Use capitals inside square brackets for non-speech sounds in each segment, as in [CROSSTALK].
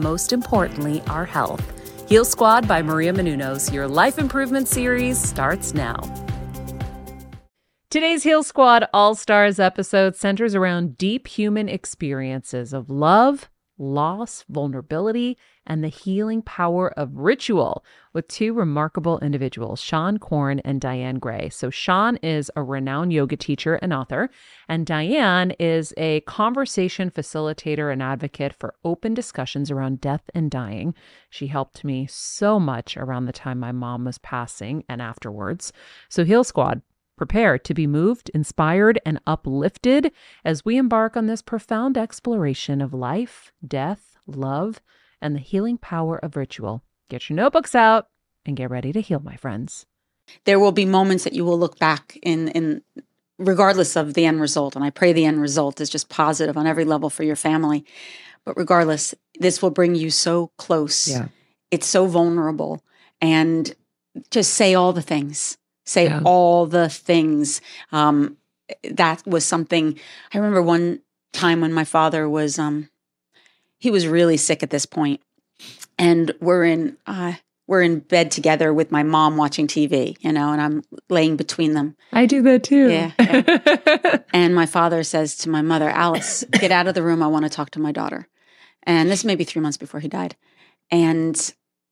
most importantly, our health. Heal Squad by Maria Menounos, your life improvement series starts now. Today's Heal Squad All Stars episode centers around deep human experiences of love, loss, vulnerability, and the healing power of ritual with two remarkable individuals, Seane Corn and Dianne Gray. So, Seane is a renowned yoga teacher and author, and Dianne is a conversation facilitator and advocate for open discussions around death and dying. She helped me so much around the time my mom was passing and afterwards. So, Heal Squad, Prepare to be moved, inspired, and uplifted as we embark on this profound exploration of life, death, love, and the healing power of ritual. Get your notebooks out and get ready to heal, my friends. There will be moments that you will look back in in regardless of the end result and I pray the end result is just positive on every level for your family. But regardless, this will bring you so close. Yeah. It's so vulnerable and just say all the things say Yeah. all the things. Um, that was something I remember one time when my father was um, he was really sick at this point, and we're in uh, we're in bed together with my mom watching TV, you know, and I'm laying between them. I do that too. Yeah, [LAUGHS] And my father says to my mother, Alice, get out of the room. I want to talk to my daughter. And this may be three months before he died. And,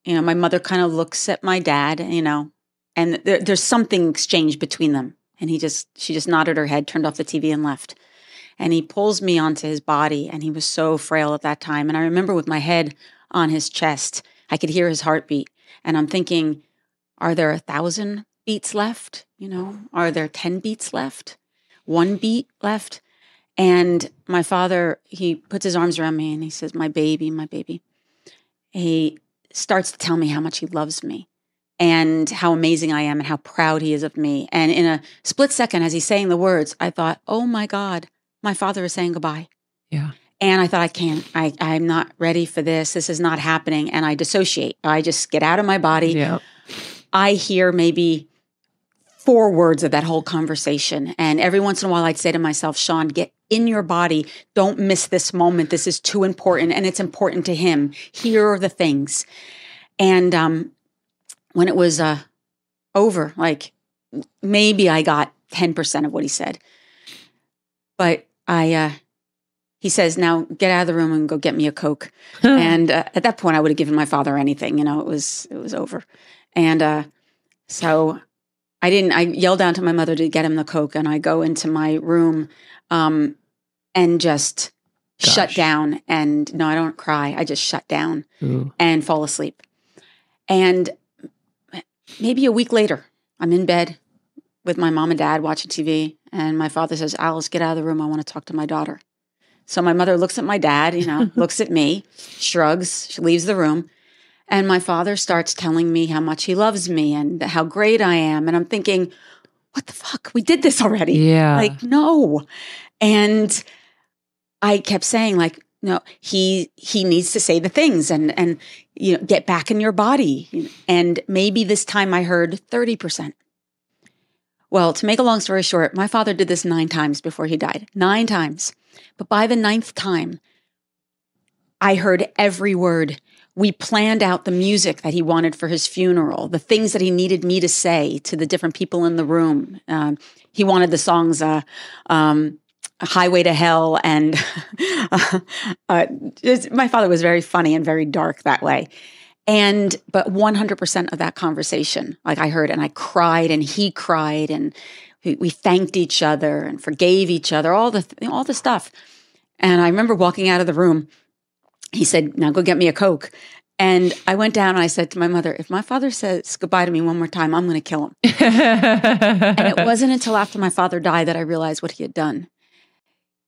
you know, my mother kind of looks at my dad, you know, and there, there's something exchanged between them. And he just, she just nodded her head, turned off the TV and left. And he pulls me onto his body. And he was so frail at that time. And I remember with my head on his chest, I could hear his heartbeat. And I'm thinking, are there a thousand beats left? You know, are there 10 beats left? One beat left? And my father, he puts his arms around me and he says, My baby, my baby. He starts to tell me how much he loves me and how amazing I am and how proud he is of me. And in a split second, as he's saying the words, I thought, Oh my God, my father is saying goodbye. Yeah. And I thought, I can't, I, I'm not ready for this. This is not happening. And I dissociate. I just get out of my body. Yeah. I hear maybe four words of that whole conversation. And every once in a while, I'd say to myself, Seane, get in your body. Don't miss this moment. This is too important. And it's important to him. Here are the things. And um, when it was uh, over, like maybe I got 10% of what he said. But I, uh, he says, now get out of the room and go get me a Coke. and uh, at that point, I would have given my father anything. You know, it was, it was over. And uh, so I didn't. I yelled down to my mother to get him the coke, and I go into my room um, and just shut down. And no, I don't cry. I just shut down Ooh. and fall asleep. And maybe a week later, I'm in bed with my mom and dad watching TV, and my father says, "Alice, get out of the room. I want to talk to my daughter." So my mother looks at my dad, you know, [LAUGHS] looks at me, shrugs, she leaves the room. And my father starts telling me how much he loves me and how great I am. And I'm thinking, what the fuck? We did this already. Yeah. Like, no. And I kept saying, like, no, he he needs to say the things and and you know get back in your body. And maybe this time I heard thirty percent. Well, to make a long story short, my father did this nine times before he died. Nine times. But by the ninth time, I heard every word. We planned out the music that he wanted for his funeral, the things that he needed me to say to the different people in the room. Um, he wanted the songs, uh, um, Highway to Hell, and [LAUGHS] uh, uh, my father was very funny and very dark that way. And, but 100% of that conversation, like I heard, and I cried and he cried and we, we thanked each other and forgave each other, all the, all the stuff. And I remember walking out of the room. He said, Now go get me a Coke. And I went down and I said to my mother, If my father says goodbye to me one more time, I'm going to kill him. [LAUGHS] and it wasn't until after my father died that I realized what he had done.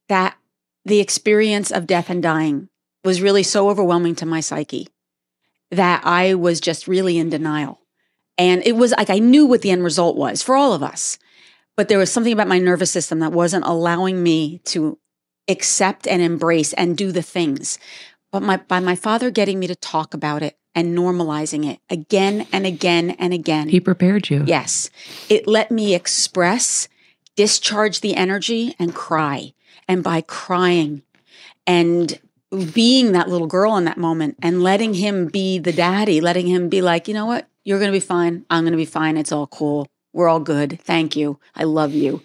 That the experience of death and dying was really so overwhelming to my psyche that I was just really in denial. And it was like I knew what the end result was for all of us. But there was something about my nervous system that wasn't allowing me to accept and embrace and do the things. But my, by my father getting me to talk about it and normalizing it again and again and again. He prepared you. Yes. It let me express, discharge the energy, and cry. And by crying and being that little girl in that moment and letting him be the daddy, letting him be like, you know what? You're going to be fine. I'm going to be fine. It's all cool. We're all good. Thank you. I love you.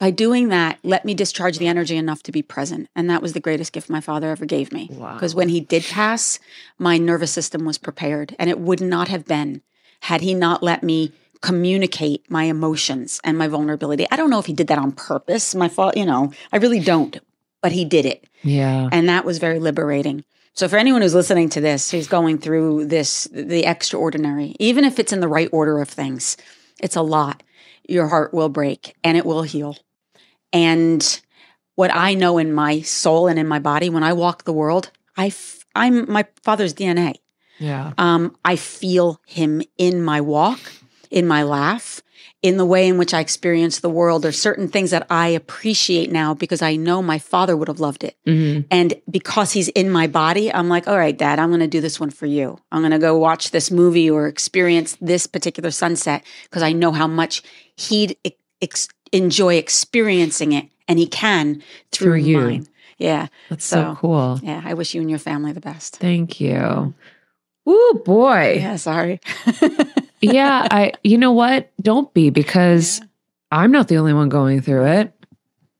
By doing that, let me discharge the energy enough to be present. And that was the greatest gift my father ever gave me. Because wow. when he did pass, my nervous system was prepared. And it would not have been had he not let me communicate my emotions and my vulnerability. I don't know if he did that on purpose. My fault, you know, I really don't, but he did it. Yeah. And that was very liberating. So for anyone who's listening to this, who's going through this, the extraordinary, even if it's in the right order of things, it's a lot. Your heart will break and it will heal. And what I know in my soul and in my body, when I walk the world, I f- I'm my father's DNA. Yeah. Um, I feel him in my walk, in my laugh, in the way in which I experience the world. There's certain things that I appreciate now because I know my father would have loved it. Mm-hmm. And because he's in my body, I'm like, all right, dad, I'm going to do this one for you. I'm going to go watch this movie or experience this particular sunset because I know how much he'd ex- enjoy experiencing it and he can through, through you. Mine. Yeah. That's so, so, cool. Yeah. I wish you and your family the best. Thank you. Oh boy. Yeah, sorry. [LAUGHS] yeah, I you know what? Don't be because yeah. I'm not the only one going through it.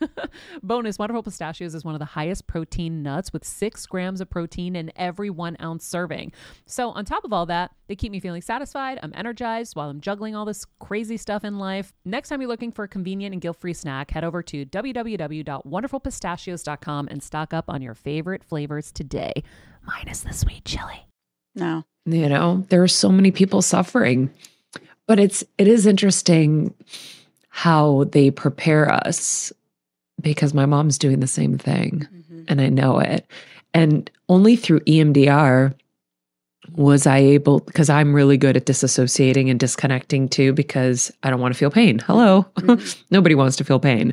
[LAUGHS] Bonus Wonderful Pistachios is one of the highest protein nuts with six grams of protein in every one ounce serving. So, on top of all that, they keep me feeling satisfied. I'm energized while I'm juggling all this crazy stuff in life. Next time you're looking for a convenient and guilt free snack, head over to www.wonderfulpistachios.com and stock up on your favorite flavors today, minus the sweet chili. No. You know, there are so many people suffering. But it's it is interesting how they prepare us because my mom's doing the same thing Mm-hmm. and I know it. And only through EMDR was I able, because I'm really good at disassociating and disconnecting too, because I don't want to feel pain. Hello. Mhm. [LAUGHS] Nobody wants to feel pain.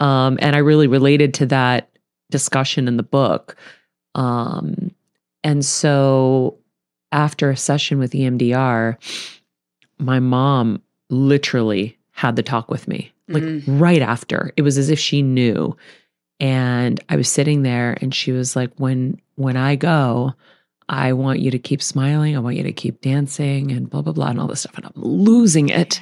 Um, and I really related to that discussion in the book. Um, and so after a session with EMDR, my mom literally had the talk with me, like Mm. right after. It was as if she knew. And I was sitting there and she was like, when when I go, I want you to keep smiling. I want you to keep dancing and blah, blah, blah, and all this stuff. And I'm losing it.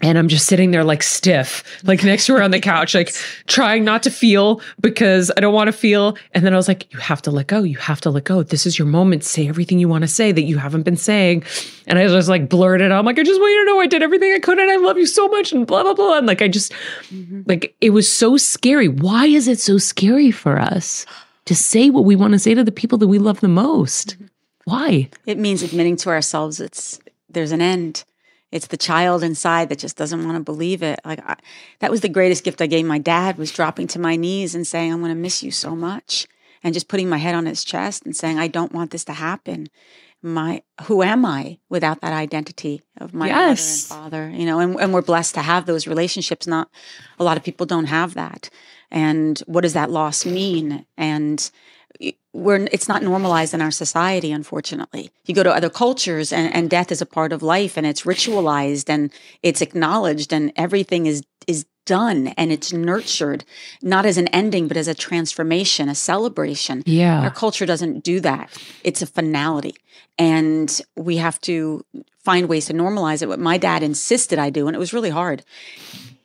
And I'm just sitting there like stiff, like next to her on the couch, like trying not to feel because I don't want to feel. And then I was like, you have to let go. You have to let go. This is your moment. Say everything you want to say that you haven't been saying. And I just like blurted out, I'm like, I just want you to know I did everything I could and I love you so much and blah, blah, blah. And like, I just, Mhm. like, it was so scary. Why is it so scary for us to say what we want to say to the people that we love the most? Why? It means admitting to ourselves it's there's an end. It's the child inside that just doesn't want to believe it. Like I, that was the greatest gift I gave my dad was dropping to my knees and saying, "I'm going to miss you so much," and just putting my head on his chest and saying, "I don't want this to happen." My who am I without that identity of my Yes. mother and father? You know, and, and we're blessed to have those relationships. Not a lot of people don't have that. And what does that loss mean? And we're it's not normalized in our society unfortunately. You go to other cultures and, and death is a part of life and it's ritualized and it's acknowledged and everything is is done and it's nurtured not as an ending but as a transformation a celebration. Yeah. Our culture doesn't do that. It's a finality. And we have to find ways to normalize it. What my dad insisted i do and it was really hard.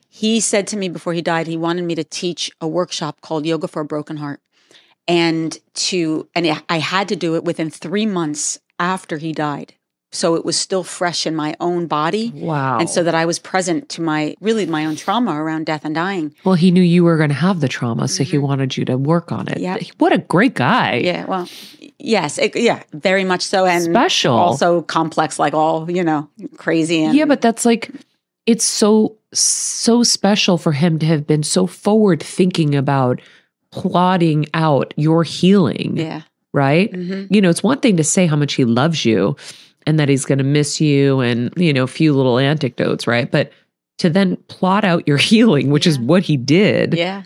He said to me before he died he wanted me to teach a workshop called yoga for a broken heart and to and I- had to do it within three months after he died so it was still fresh in my own body Wow. and so that i was present to my really my own trauma around death and dying well, he knew you were going to have the trauma, so he Mhm. wanted you to work on it. Yeah. What a great guy. yeah well yes it, yeah very much so and Special. also complex like all you know crazy and yeah, but that's like, it's so, so special for him to have been so forward thinking about plotting out your healing, yeah right? hmm You know, it's one thing to say how much he loves you and that he's going to miss you and, you know, a few little anecdotes, right? But to then plot out your [LAUGHS] healing, which is what he did. yeah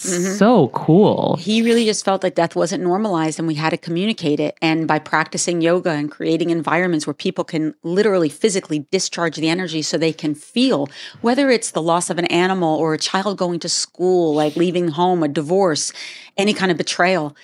Mhm. So cool. He really just felt that death wasn't normalized and we had to communicate it. And by practicing yoga and creating environments where people can literally physically discharge the energy so they can feel, whether it's the loss of an animal or a child going to school, like leaving home, a divorce, any kind of betrayal,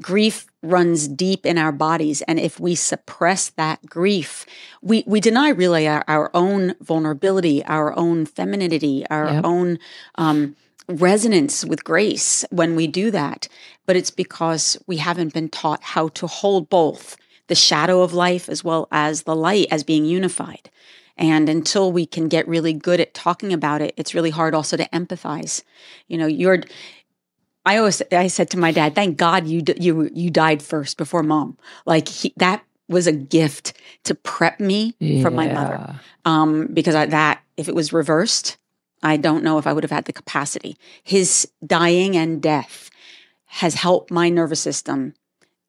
grief runs deep in our bodies. And if we suppress that grief, we, we deny really our, our own vulnerability, our own femininity, our Yep. own um, resonance with grace when we do that. But it's because we haven't been taught how to hold both the shadow of life as well as the light as being unified. And until we can get really good at talking about it, it's really hard also to empathize. You know, you're. I always I said to my dad, "Thank God you you you died first before mom." Like he, that was a gift to prep me for my mother um, because I, that if it was reversed, I don't know if I would have had the capacity. His dying and death has helped my nervous system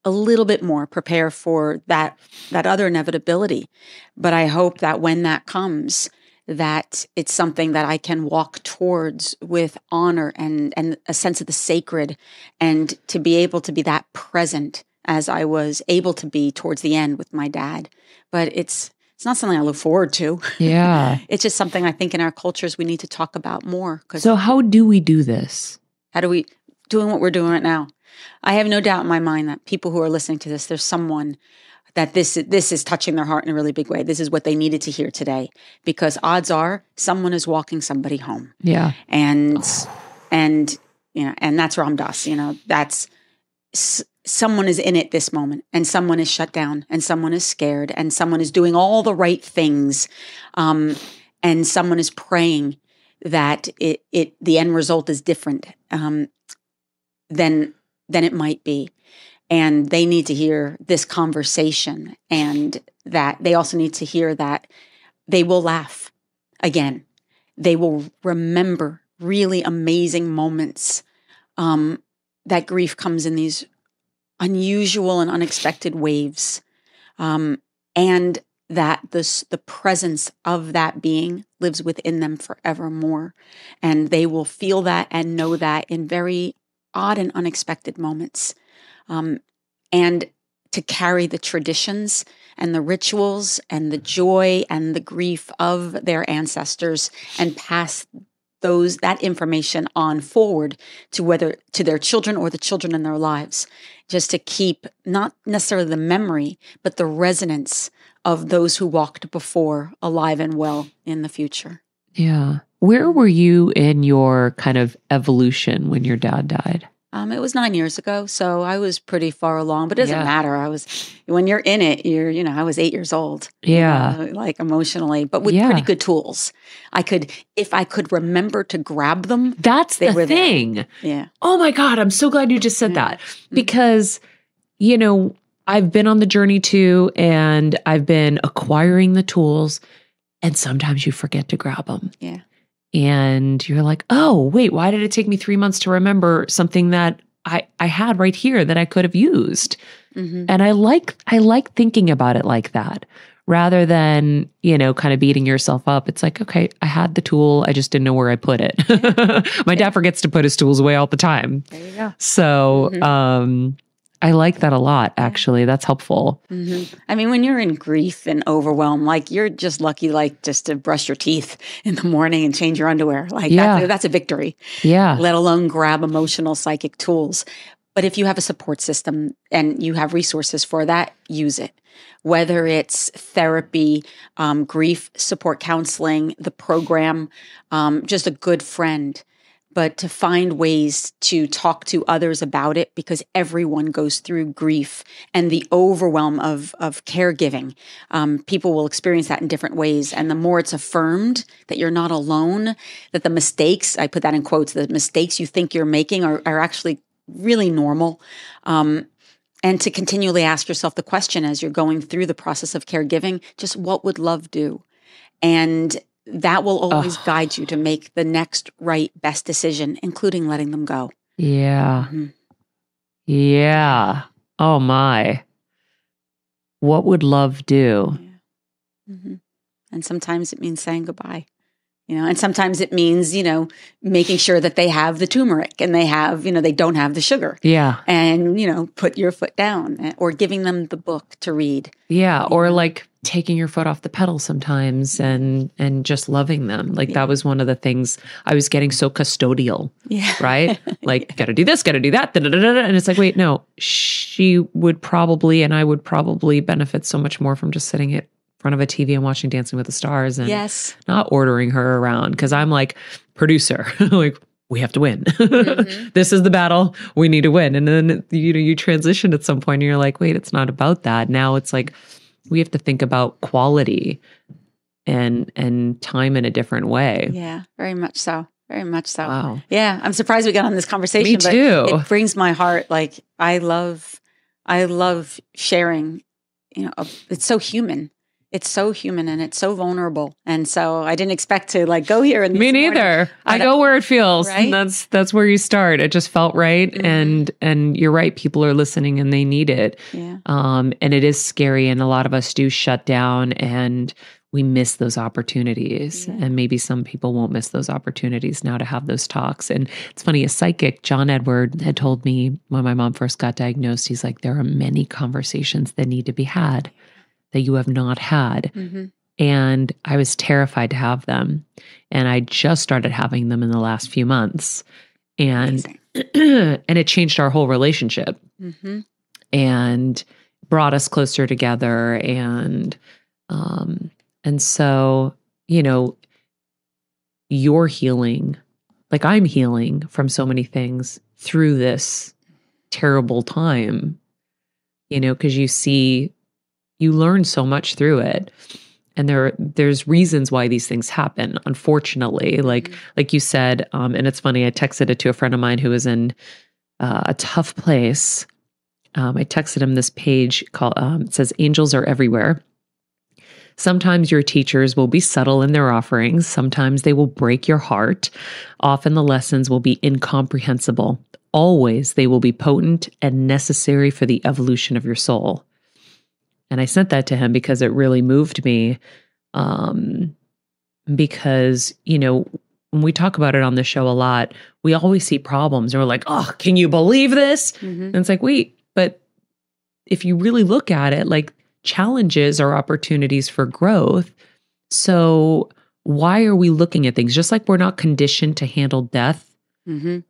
a little bit more prepare for that that other inevitability. But I hope that when that comes, that it's something that I can walk towards with honor and and a sense of the sacred, and to be able to be that present as I was able to be towards the end with my dad. But it's it's not something I look forward to. Yeah. [LAUGHS] It's just something I think in our cultures we need to talk about more. So how do we do this? how do we doing what we're doing right now? I have no doubt in my mind that people who are listening to this, there's someone that this this is touching their heart in a really big way. This is what they needed to hear today, because odds are someone is walking somebody home, Yeah. and and you know, and that's Ram Dass. You know, that's s- someone is in it this moment, and someone is shut down, and someone is scared, and someone is doing all the right things, um, and someone is praying that it it the end result is different um, than than it might be, and they need to hear this conversation, and that they also need to hear that they will laugh again. They will remember really amazing moments. Um, that grief comes in these unusual and unexpected waves, um, and that this the presence of that being lives within them forevermore, and they will feel that and know that in very odd and unexpected moments, um, and to carry the traditions and the rituals and the joy and the grief of their ancestors and pass those that information on forward to whether to their children or the children in their lives just to keep not necessarily the memory but the resonance of those who walked before alive and well in the future Yeah. Where were you in your kind of evolution when your dad died? Um, it was nine years ago so i was pretty far along but it doesn't Yeah. matter i was when you're in it you're you know i was eight years old you Yeah. know, like emotionally but with Yeah. pretty good tools i could if i could remember to grab them That's They the were there. thing. yeah Oh my God. I'm so glad you just said Yeah. that mm. because, you know, I've been on the journey too, and I've been acquiring the tools, and sometimes you forget to grab them. Yeah. And you're like, oh, wait, why did it take me three months to remember something that I, I had right here that I could have used? hmm And I like I like thinking about it like that rather than, you know, kind of beating yourself up. It's like, okay, I had the tool, I just didn't know where I put it. [LAUGHS] My dad forgets to put his tools away all the time. there you go So, Mhm. um I like that a lot actually. That's helpful. hmm I mean, when you're in grief and overwhelm, like you're just lucky, like just to brush your teeth in the morning and change your underwear. Like Yeah. that's, that's a victory, Yeah. let alone grab emotional psychic tools. But if you have a support system and you have resources for that, use it. Whether it's therapy, um, grief support counseling, the program, um, just a good friend. But to find ways to talk to others about it because everyone goes through grief and the overwhelm of of caregiving. Um, people will experience that in different ways, and the more it's affirmed that you're not alone, that the mistakes I put that in quotes, the mistakes you think you're making are are actually really normal. Um, and to continually ask yourself the question as you're going through the process of caregiving, just what would love do? And that will always guide you to make the next right, best decision, including letting them go. Yeah. Mhm. Yeah. Oh my. What would love do? hmm And sometimes it means saying goodbye. You know, and sometimes it means, you know, making sure that they have the turmeric and they have, you know, they don't have the sugar. Yeah. And, you know, put your foot down eh, or giving them the book to read. Yeah. Or like taking your foot off the pedal sometimes and and just loving them. Like Yeah. that was one of the things I was getting so custodial, Yeah. right? [LAUGHS] Like gotta do this, gotta do that. da, da, da. And it's like, wait, no, she would probably and I would probably benefit so much more from just sitting in front of a TV and watching Dancing with the Stars and Yes. not ordering her around because I'm like producer, [LAUGHS] like we have to win. [LAUGHS] Mhm. this is the battle. We need to win. And then you know you transition at some point and you're like, wait, it's not about that. Now it's like we have to think about quality and and time in a different way. Yeah. Very much so. Very much so. Wow. Yeah. I'm surprised we got on this conversation. Me but too. it brings my heart like i love i love sharing you know it's so human it's so human and it's so vulnerable and so i didn't expect to like go here and Me neither. I go where it feels. Right? And that's that's where you start. It just felt right. Mhm. And and you're right. People are listening and they need it. yeah Um, and it is scary, and a lot of us do shut down and we miss those opportunities. Yeah. And maybe some people won't miss those opportunities now to have those talks. And it's funny, a psychic, John Edward, had told me when my mom first got diagnosed, he's like, there are many conversations that need to be had that you have not had. Mhm. And I was terrified to have them. And I just started having them in the last few months. And [CLEARS THROAT] and it changed our whole relationship Mhm. and brought us closer together and um and so you know you're healing like i'm healing from so many things through this terrible time you know because you see you learn so much through it. And there there's reasons why these things happen unfortunately. Like Mhm. like you said um and it's funny i texted it to a friend of mine who was in uh, a tough place. Um, i texted him this page called um, it says angels are everywhere. Sometimes your teachers will be subtle in their offerings. Sometimes they will break your heart. Often the lessons will be incomprehensible. Always they will be potent and necessary for the evolution of your soul and i sent that to him because it really moved me um, because you know when we talk about it on the show a lot we always see problems and we're like oh can you believe this Mhm. and it's like wait but if you really look at it like challenges are opportunities for growth so why are we looking at things just like we're not conditioned to handle death Mhm.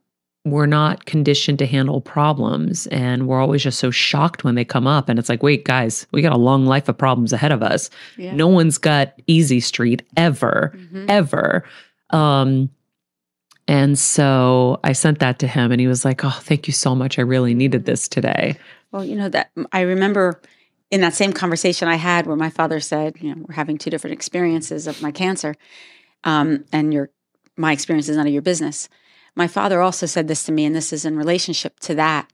We're not conditioned to handle problems and we're always just so shocked when they come up and it's like wait guys we got a long life of problems ahead of us Yeah. no one's got easy street ever Mhm. ever um and so i sent that to him and he was like oh thank you so much i really needed this today Well, you know that I remember in that same conversation I had where my father said, you know, we're having two different experiences of my cancer, um, and your my experience is none of your business. My father also said this to me, and this is in relationship to that.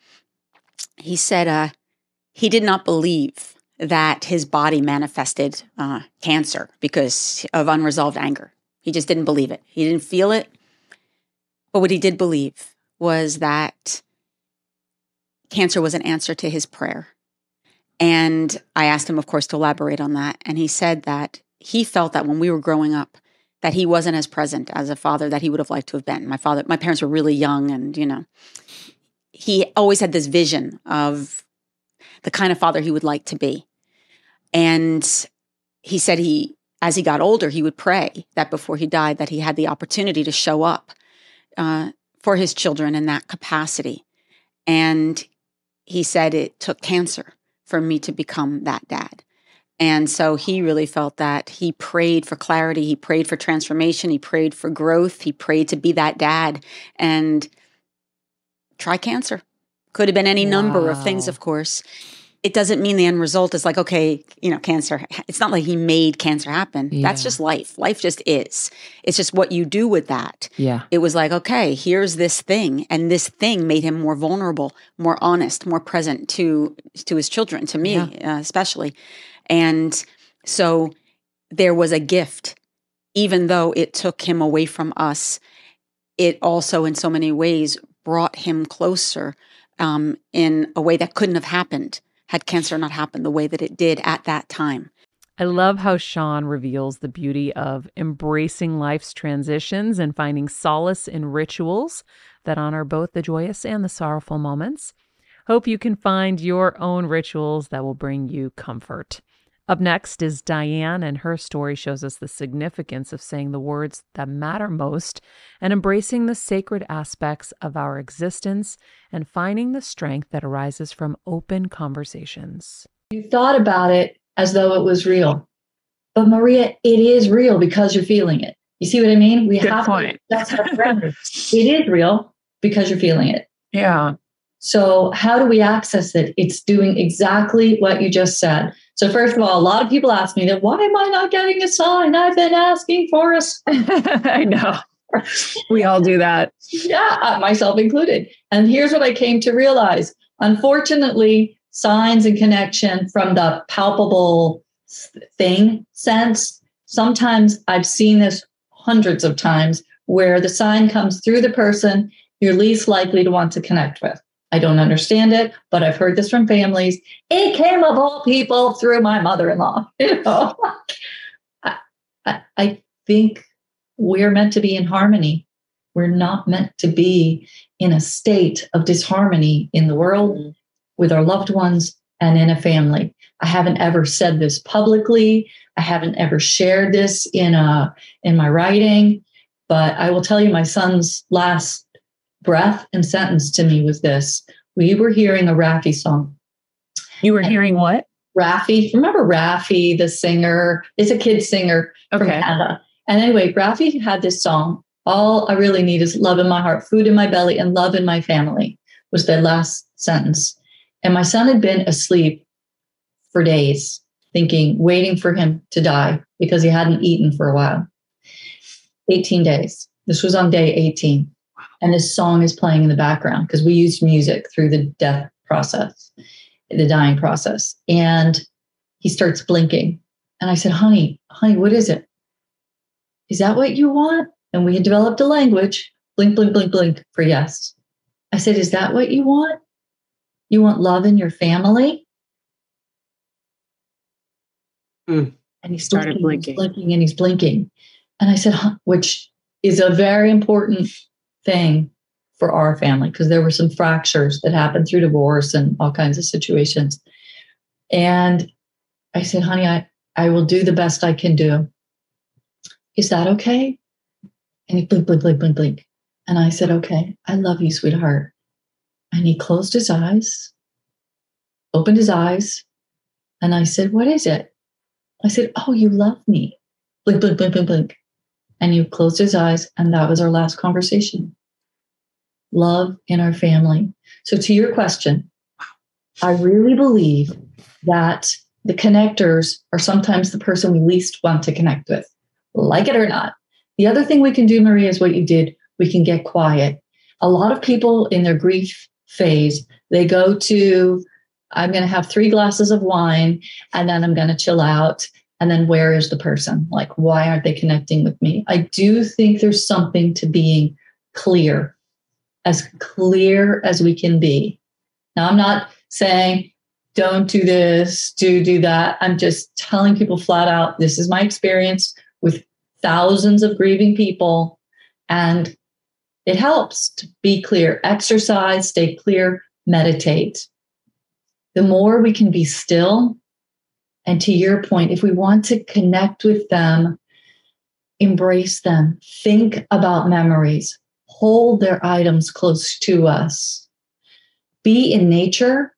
He said uh, he did not believe that his body manifested uh, cancer because of unresolved anger. He just didn't believe it. He didn't feel it. But what he did believe was that cancer was an answer to his prayer. And I asked him, of course, to elaborate on that. And he said that he felt that when we were growing up, that he wasn't as present as a father that he would have liked to have been. My father, my parents were really young, and you know, he always had this vision of the kind of father he would like to be. And he said he, as he got older, he would pray that before he died, that he had the opportunity to show up uh, for his children in that capacity. And he said it took cancer for me to become that dad. And so he really felt that he prayed for clarity, he prayed for transformation, he prayed for growth, he prayed to be that dad and try cancer. Could have been any number of things, of course. It doesn't mean the end result is like, okay, you know, cancer. It's not like he made cancer happen. That's just life. Life just is. It's just what you do with that yeah it was like, okay, here's this thing, and this thing made him more vulnerable, more honest, more present to to his children, to me uh, especially, and so there was a gift, even though it took him away from us. It also, in so many ways, brought him closer um, in a way that couldn't have happened had cancer not happened the way that it did at that time. I love how Seane reveals the beauty of embracing life's transitions and finding solace in rituals that honor both the joyous and the sorrowful moments. Hope you can find your own rituals that will bring you comfort. Up next is Dianne, and her story shows us the significance of saying the words that matter most and embracing the sacred aspects of our existence and finding the strength that arises from open conversations. You thought about it as though it was real. But Maria, it is real because you're feeling it. You see what I mean? We Good have point. To, that's our friend. it is real because you're feeling it. Yeah. So how do we access it? It's doing exactly what you just said. So first of all, a lot of people ask me that why am I not getting a sign? I've been asking for us. [LAUGHS] I know. We all do that. Yeah, uh, myself included. And here's what I came to realize. Unfortunately, signs and connection from the palpable thing sense. Sometimes I've seen this hundreds of times where the sign comes through the person you're least likely to want to connect with. I don't understand it, but I've heard this from families. It came of all people through my mother-in-law. [LAUGHS] You know, I, I, I think we're meant to be in harmony. We're not meant to be in a state of disharmony in the world, mm-hmm. with our loved ones, and in a family. I haven't ever said this publicly. I haven't ever shared this in a in my writing, but I will tell you my son's last breath and sentence to me was this we were hearing a Raffi song. You were and hearing what? Raffi. Remember Raffi, the singer? Is a kid singer okay. from Canada. And anyway, Raffi had this song. All I really need is love in my heart, food in my belly, and love in my family was the last sentence. And my son had been asleep for days, thinking, waiting for him to die because he hadn't eaten for a while. 18 days. This was on day 18 and this song is playing in the background because we used music through the death process, the dying process. And he starts blinking. And I said, honey, honey, what is it? Is that what you want? And we had developed a language blink, blink, blink, blink for yes. I said, Is that what you want? You want love in your family? Mm. And he started blinking, blinking and he's blinking. And I said, huh, which is a very important thing for our family because there were some fractures that happened through divorce and all kinds of situations. And I said, honey, I, I will do the best I can do. Is that okay? And he blink, blink, blink, blink, blink. And I said, okay, I love you, sweetheart. And he closed his eyes, opened his eyes. And I said, what is it? I said, oh, you love me. Blink, blink, blink, blink, blink and you closed his eyes, and that was our last conversation. Love in our family. So, to your question, I really believe that the connectors are sometimes the person we least want to connect with, like it or not. The other thing we can do, Maria, is what you did. We can get quiet. A lot of people in their grief phase, they go to, I'm going to have three glasses of wine and then I'm going to chill out and then where is the person? Like why aren't they connecting with me? I do think there's something to being clear as clear as we can be. Now i'm not saying don't do this do do that. I'm just telling people flat out this is my experience with thousands of grieving people. And it helps to be clear exercise stay clear meditate. The more we can be still and to your point, if we want to connect with them, embrace them, think about memories, hold their items close to us, be in nature.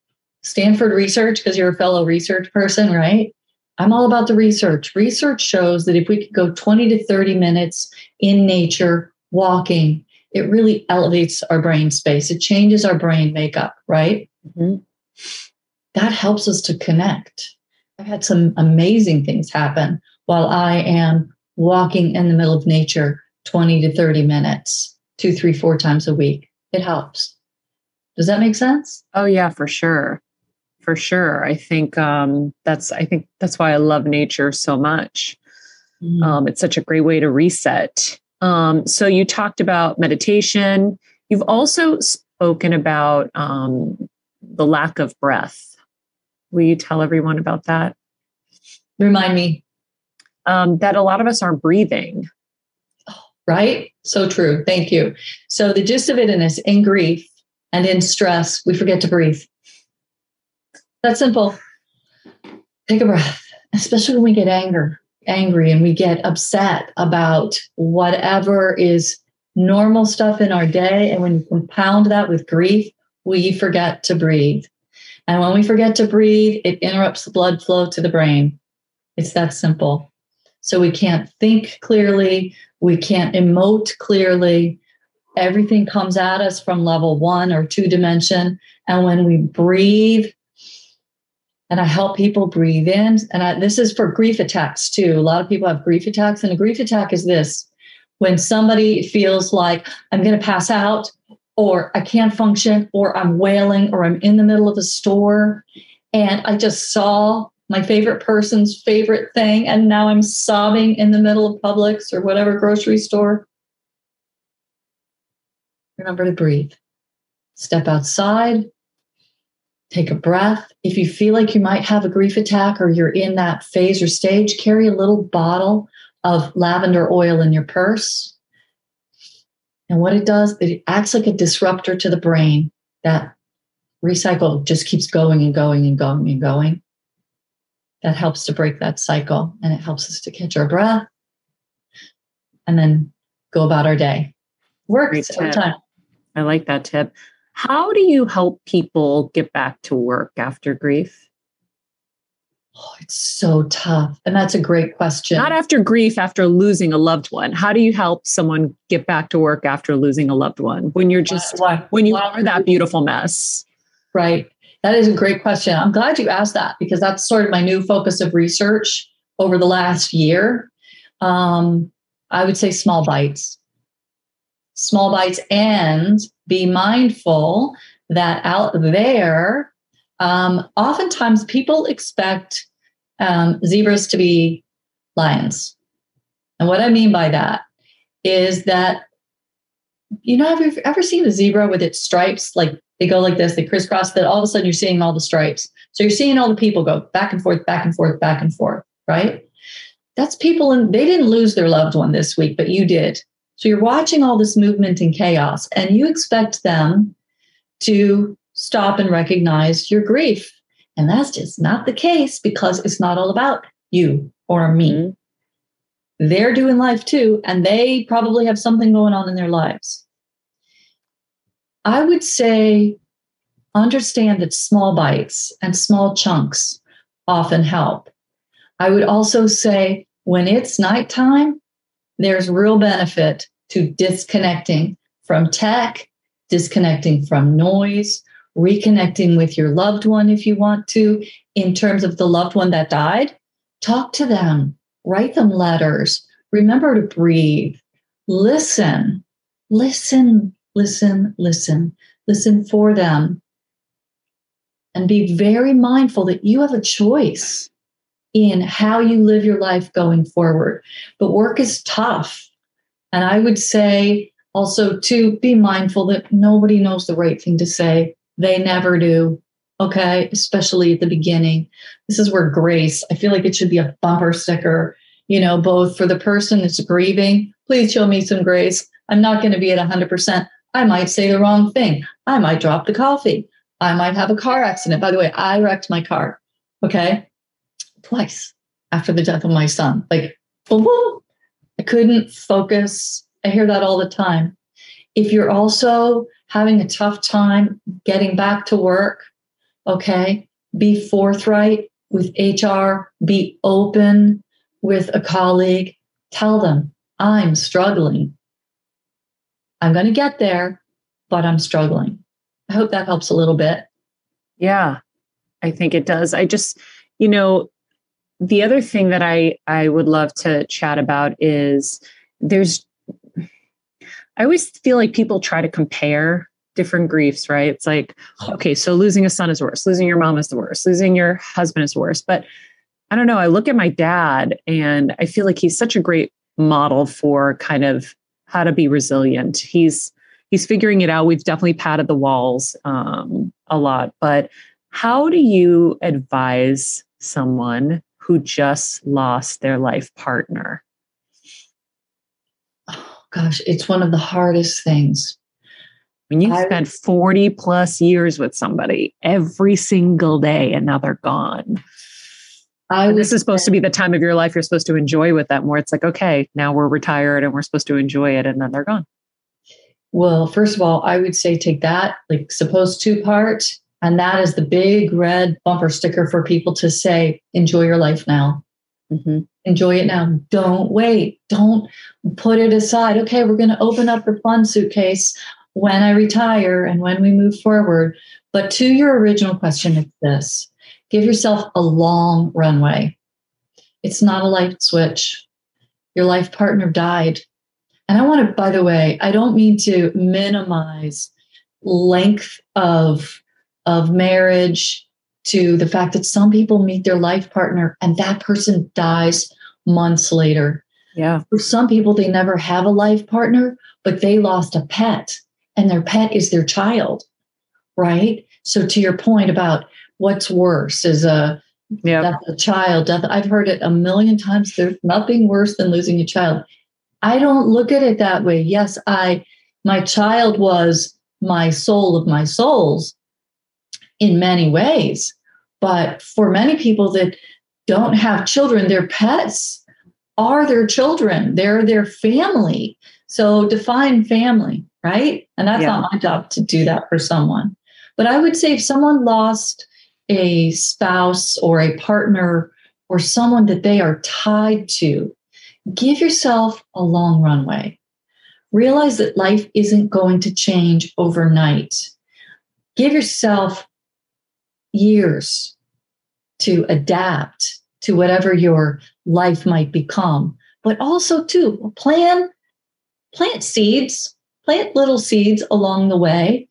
Stanford research, because you're a fellow research person, right? I'm all about the research. Research shows that if we could go 20 to 30 minutes in nature, walking, it really elevates our brain space. It changes our brain makeup, right? Mm-hmm. That helps us to connect. I've had some amazing things happen while I am walking in the middle of nature 20 to 30 minutes, two, three, four times a week. It helps. Does that make sense? Oh, yeah, for sure. For sure. I think um, that's I think that's why I love nature so much. Mm. Um, it's such a great way to reset. Um, so you talked about meditation. You've also spoken about um, the lack of breath Will you tell everyone about that? Remind me. Um, that a lot of us aren't breathing. Right? So true. Thank you. So the gist of it in is in grief and in stress, we forget to breathe. That's simple. Take a breath, especially when we get anger, angry and we get upset about whatever is normal stuff in our day. And when you compound that with grief, we forget to breathe. And when we forget to breathe, it interrupts the blood flow to the brain. It's that simple. So we can't think clearly, we can't emote clearly. Everything comes at us from level one or two dimension. And when we breathe, and I help people breathe in, and I, this is for grief attacks too. A lot of people have grief attacks, and a grief attack is this when somebody feels like I'm going to pass out or I can't function or I'm wailing or I'm in the middle of a store and I just saw my favorite person's favorite thing and now I'm sobbing in the middle of Publix or whatever grocery store. Remember to breathe. Step outside. Take a breath. If you feel like you might have a grief attack or you're in that phase or stage, carry a little bottle of lavender oil in your purse. And what it does, it acts like a disruptor to the brain that recycle just keeps going and going and going and going. That helps to break that cycle and it helps us to catch our breath and then go about our day. Works every time. I like that tip. How do you help people get back to work after grief? Oh, it's so tough. And that's a great question. Not after grief, after losing a loved one. How do you help someone get back to work after losing a loved one when you're just, when you are that beautiful mess? Right. That is a great question. I'm glad you asked that because that's sort of my new focus of research over the last year. Um, I would say small bites. Small bites and be mindful that out there, um, oftentimes people expect um, zebras to be lions. And what I mean by that is that, you know, have you ever seen a zebra with its stripes? Like they go like this, they crisscross, that all of a sudden you're seeing all the stripes. So you're seeing all the people go back and forth, back and forth, back and forth, right? That's people, and they didn't lose their loved one this week, but you did. So you're watching all this movement and chaos, and you expect them to stop and recognize your grief. And that's just not the case because it's not all about you or me. Mm-hmm. They're doing life too, and they probably have something going on in their lives. I would say understand that small bites and small chunks often help. I would also say when it's nighttime, there's real benefit to disconnecting from tech, disconnecting from noise, reconnecting with your loved one if you want to, in terms of the loved one that died. Talk to them, write them letters, remember to breathe, listen, listen, listen, listen, listen for them. And be very mindful that you have a choice in how you live your life going forward. But work is tough. And I would say also to be mindful that nobody knows the right thing to say. They never do. Okay. Especially at the beginning. This is where grace, I feel like it should be a bumper sticker, you know, both for the person that's grieving. Please show me some grace. I'm not going to be at 100%. I might say the wrong thing. I might drop the coffee. I might have a car accident. By the way, I wrecked my car. Okay twice after the death of my son. Like, boom. I couldn't focus. I hear that all the time. If you're also having a tough time getting back to work, okay, be forthright with HR, be open with a colleague, tell them, I'm struggling. I'm going to get there, but I'm struggling. I hope that helps a little bit. Yeah, I think it does. I just, you know, the other thing that I I would love to chat about is there's I always feel like people try to compare different griefs, right? It's like, okay, so losing a son is worse, losing your mom is the worst, losing your husband is worse. But I don't know, I look at my dad and I feel like he's such a great model for kind of how to be resilient. He's he's figuring it out. We've definitely padded the walls um, a lot, but how do you advise someone who just lost their life partner? Gosh, it's one of the hardest things. When you spent 40 plus years with somebody every single day and now they're gone. I this is supposed to be the time of your life you're supposed to enjoy with them, where it's like, okay, now we're retired and we're supposed to enjoy it, and then they're gone. Well, first of all, I would say take that, like suppose two part, and that is the big red bumper sticker for people to say, enjoy your life now. Mm-hmm. Enjoy it now. Don't wait. Don't put it aside. Okay, we're going to open up the fun suitcase when I retire and when we move forward. But to your original question, it's this give yourself a long runway. It's not a light switch. Your life partner died. And I want to, by the way, I don't mean to minimize length of, of marriage to the fact that some people meet their life partner and that person dies months later. Yeah. For some people, they never have a life partner, but they lost a pet and their pet is their child. Right. So, to your point about what's worse is a yep. death a child, death, I've heard it a million times. There's nothing worse than losing a child. I don't look at it that way. Yes, I, my child was my soul of my souls in many ways. But for many people that don't have children, their pets are their children, they're their family. So define family, right? And that's yeah. not my job to do that for someone. But I would say if someone lost a spouse or a partner or someone that they are tied to, give yourself a long runway. Realize that life isn't going to change overnight. Give yourself years to adapt to whatever your life might become, but also to plan, plant seeds, plant little seeds along the way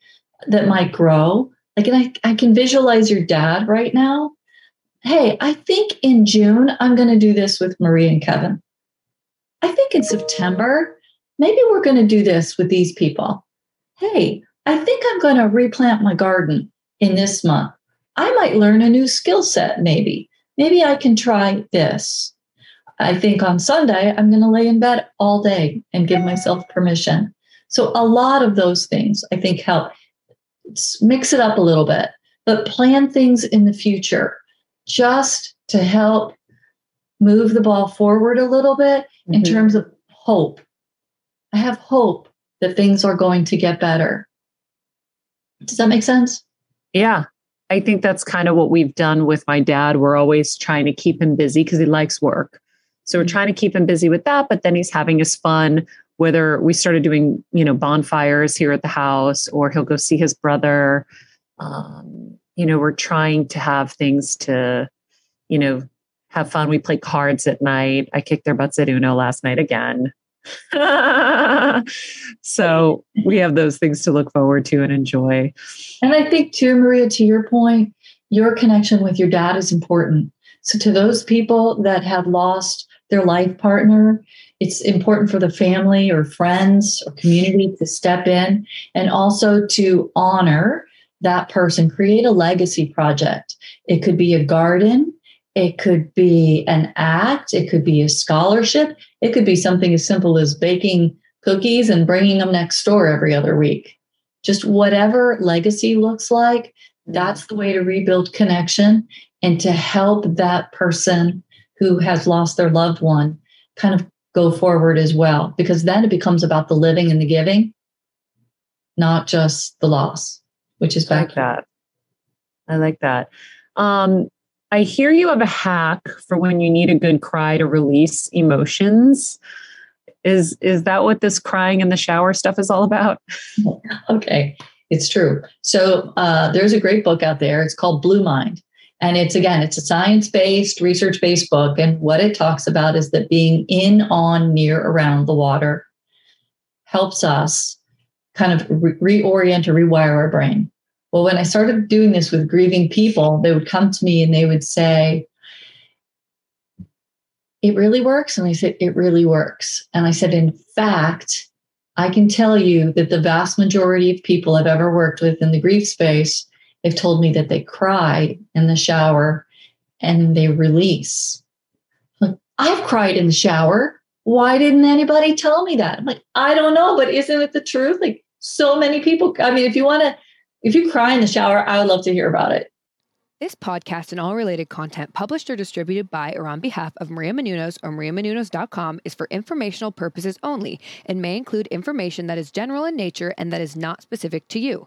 that might grow. Like I, I can visualize your dad right now. Hey, I think in June I'm going to do this with Marie and Kevin. I think in September, maybe we're going to do this with these people. Hey, I think I'm going to replant my garden in this month. I might learn a new skill set, maybe. Maybe I can try this. I think on Sunday, I'm going to lay in bed all day and give myself permission. So, a lot of those things I think help mix it up a little bit, but plan things in the future just to help move the ball forward a little bit mm-hmm. in terms of hope. I have hope that things are going to get better. Does that make sense? Yeah. I think that's kind of what we've done with my dad. We're always trying to keep him busy because he likes work. So we're mm-hmm. trying to keep him busy with that, but then he's having his fun. Whether we started doing, you know, bonfires here at the house or he'll go see his brother. Um, you know, we're trying to have things to, you know, have fun. We play cards at night. I kicked their butts at Uno last night again. [LAUGHS] so we have those things to look forward to and enjoy. And I think, too, Maria, to your point, your connection with your dad is important. So, to those people that have lost their life partner, it's important for the family or friends or community to step in and also to honor that person, create a legacy project. It could be a garden, it could be an act, it could be a scholarship, it could be something as simple as baking cookies and bringing them next door every other week. Just whatever legacy looks like, that's the way to rebuild connection and to help that person who has lost their loved one kind of go forward as well. Because then it becomes about the living and the giving, not just the loss, which is back. I like that. I like that. Um, I hear you have a hack for when you need a good cry to release emotions. Is is that what this crying in the shower stuff is all about? [LAUGHS] Okay, it's true. So uh, there's a great book out there. It's called Blue Mind, and it's again, it's a science based, research based book. And what it talks about is that being in, on, near, around the water helps us kind of re- reorient or rewire our brain. Well, when I started doing this with grieving people, they would come to me and they would say, It really works. And I said, It really works. And I said, In fact, I can tell you that the vast majority of people I've ever worked with in the grief space, they've told me that they cry in the shower and they release. Like, I've cried in the shower. Why didn't anybody tell me that? I'm like, I don't know, but isn't it the truth? Like so many people. I mean, if you want to, if you cry in the shower, I would love to hear about it. This podcast and all related content published or distributed by or on behalf of Maria Menounos or mariamenounos.com is for informational purposes only and may include information that is general in nature and that is not specific to you.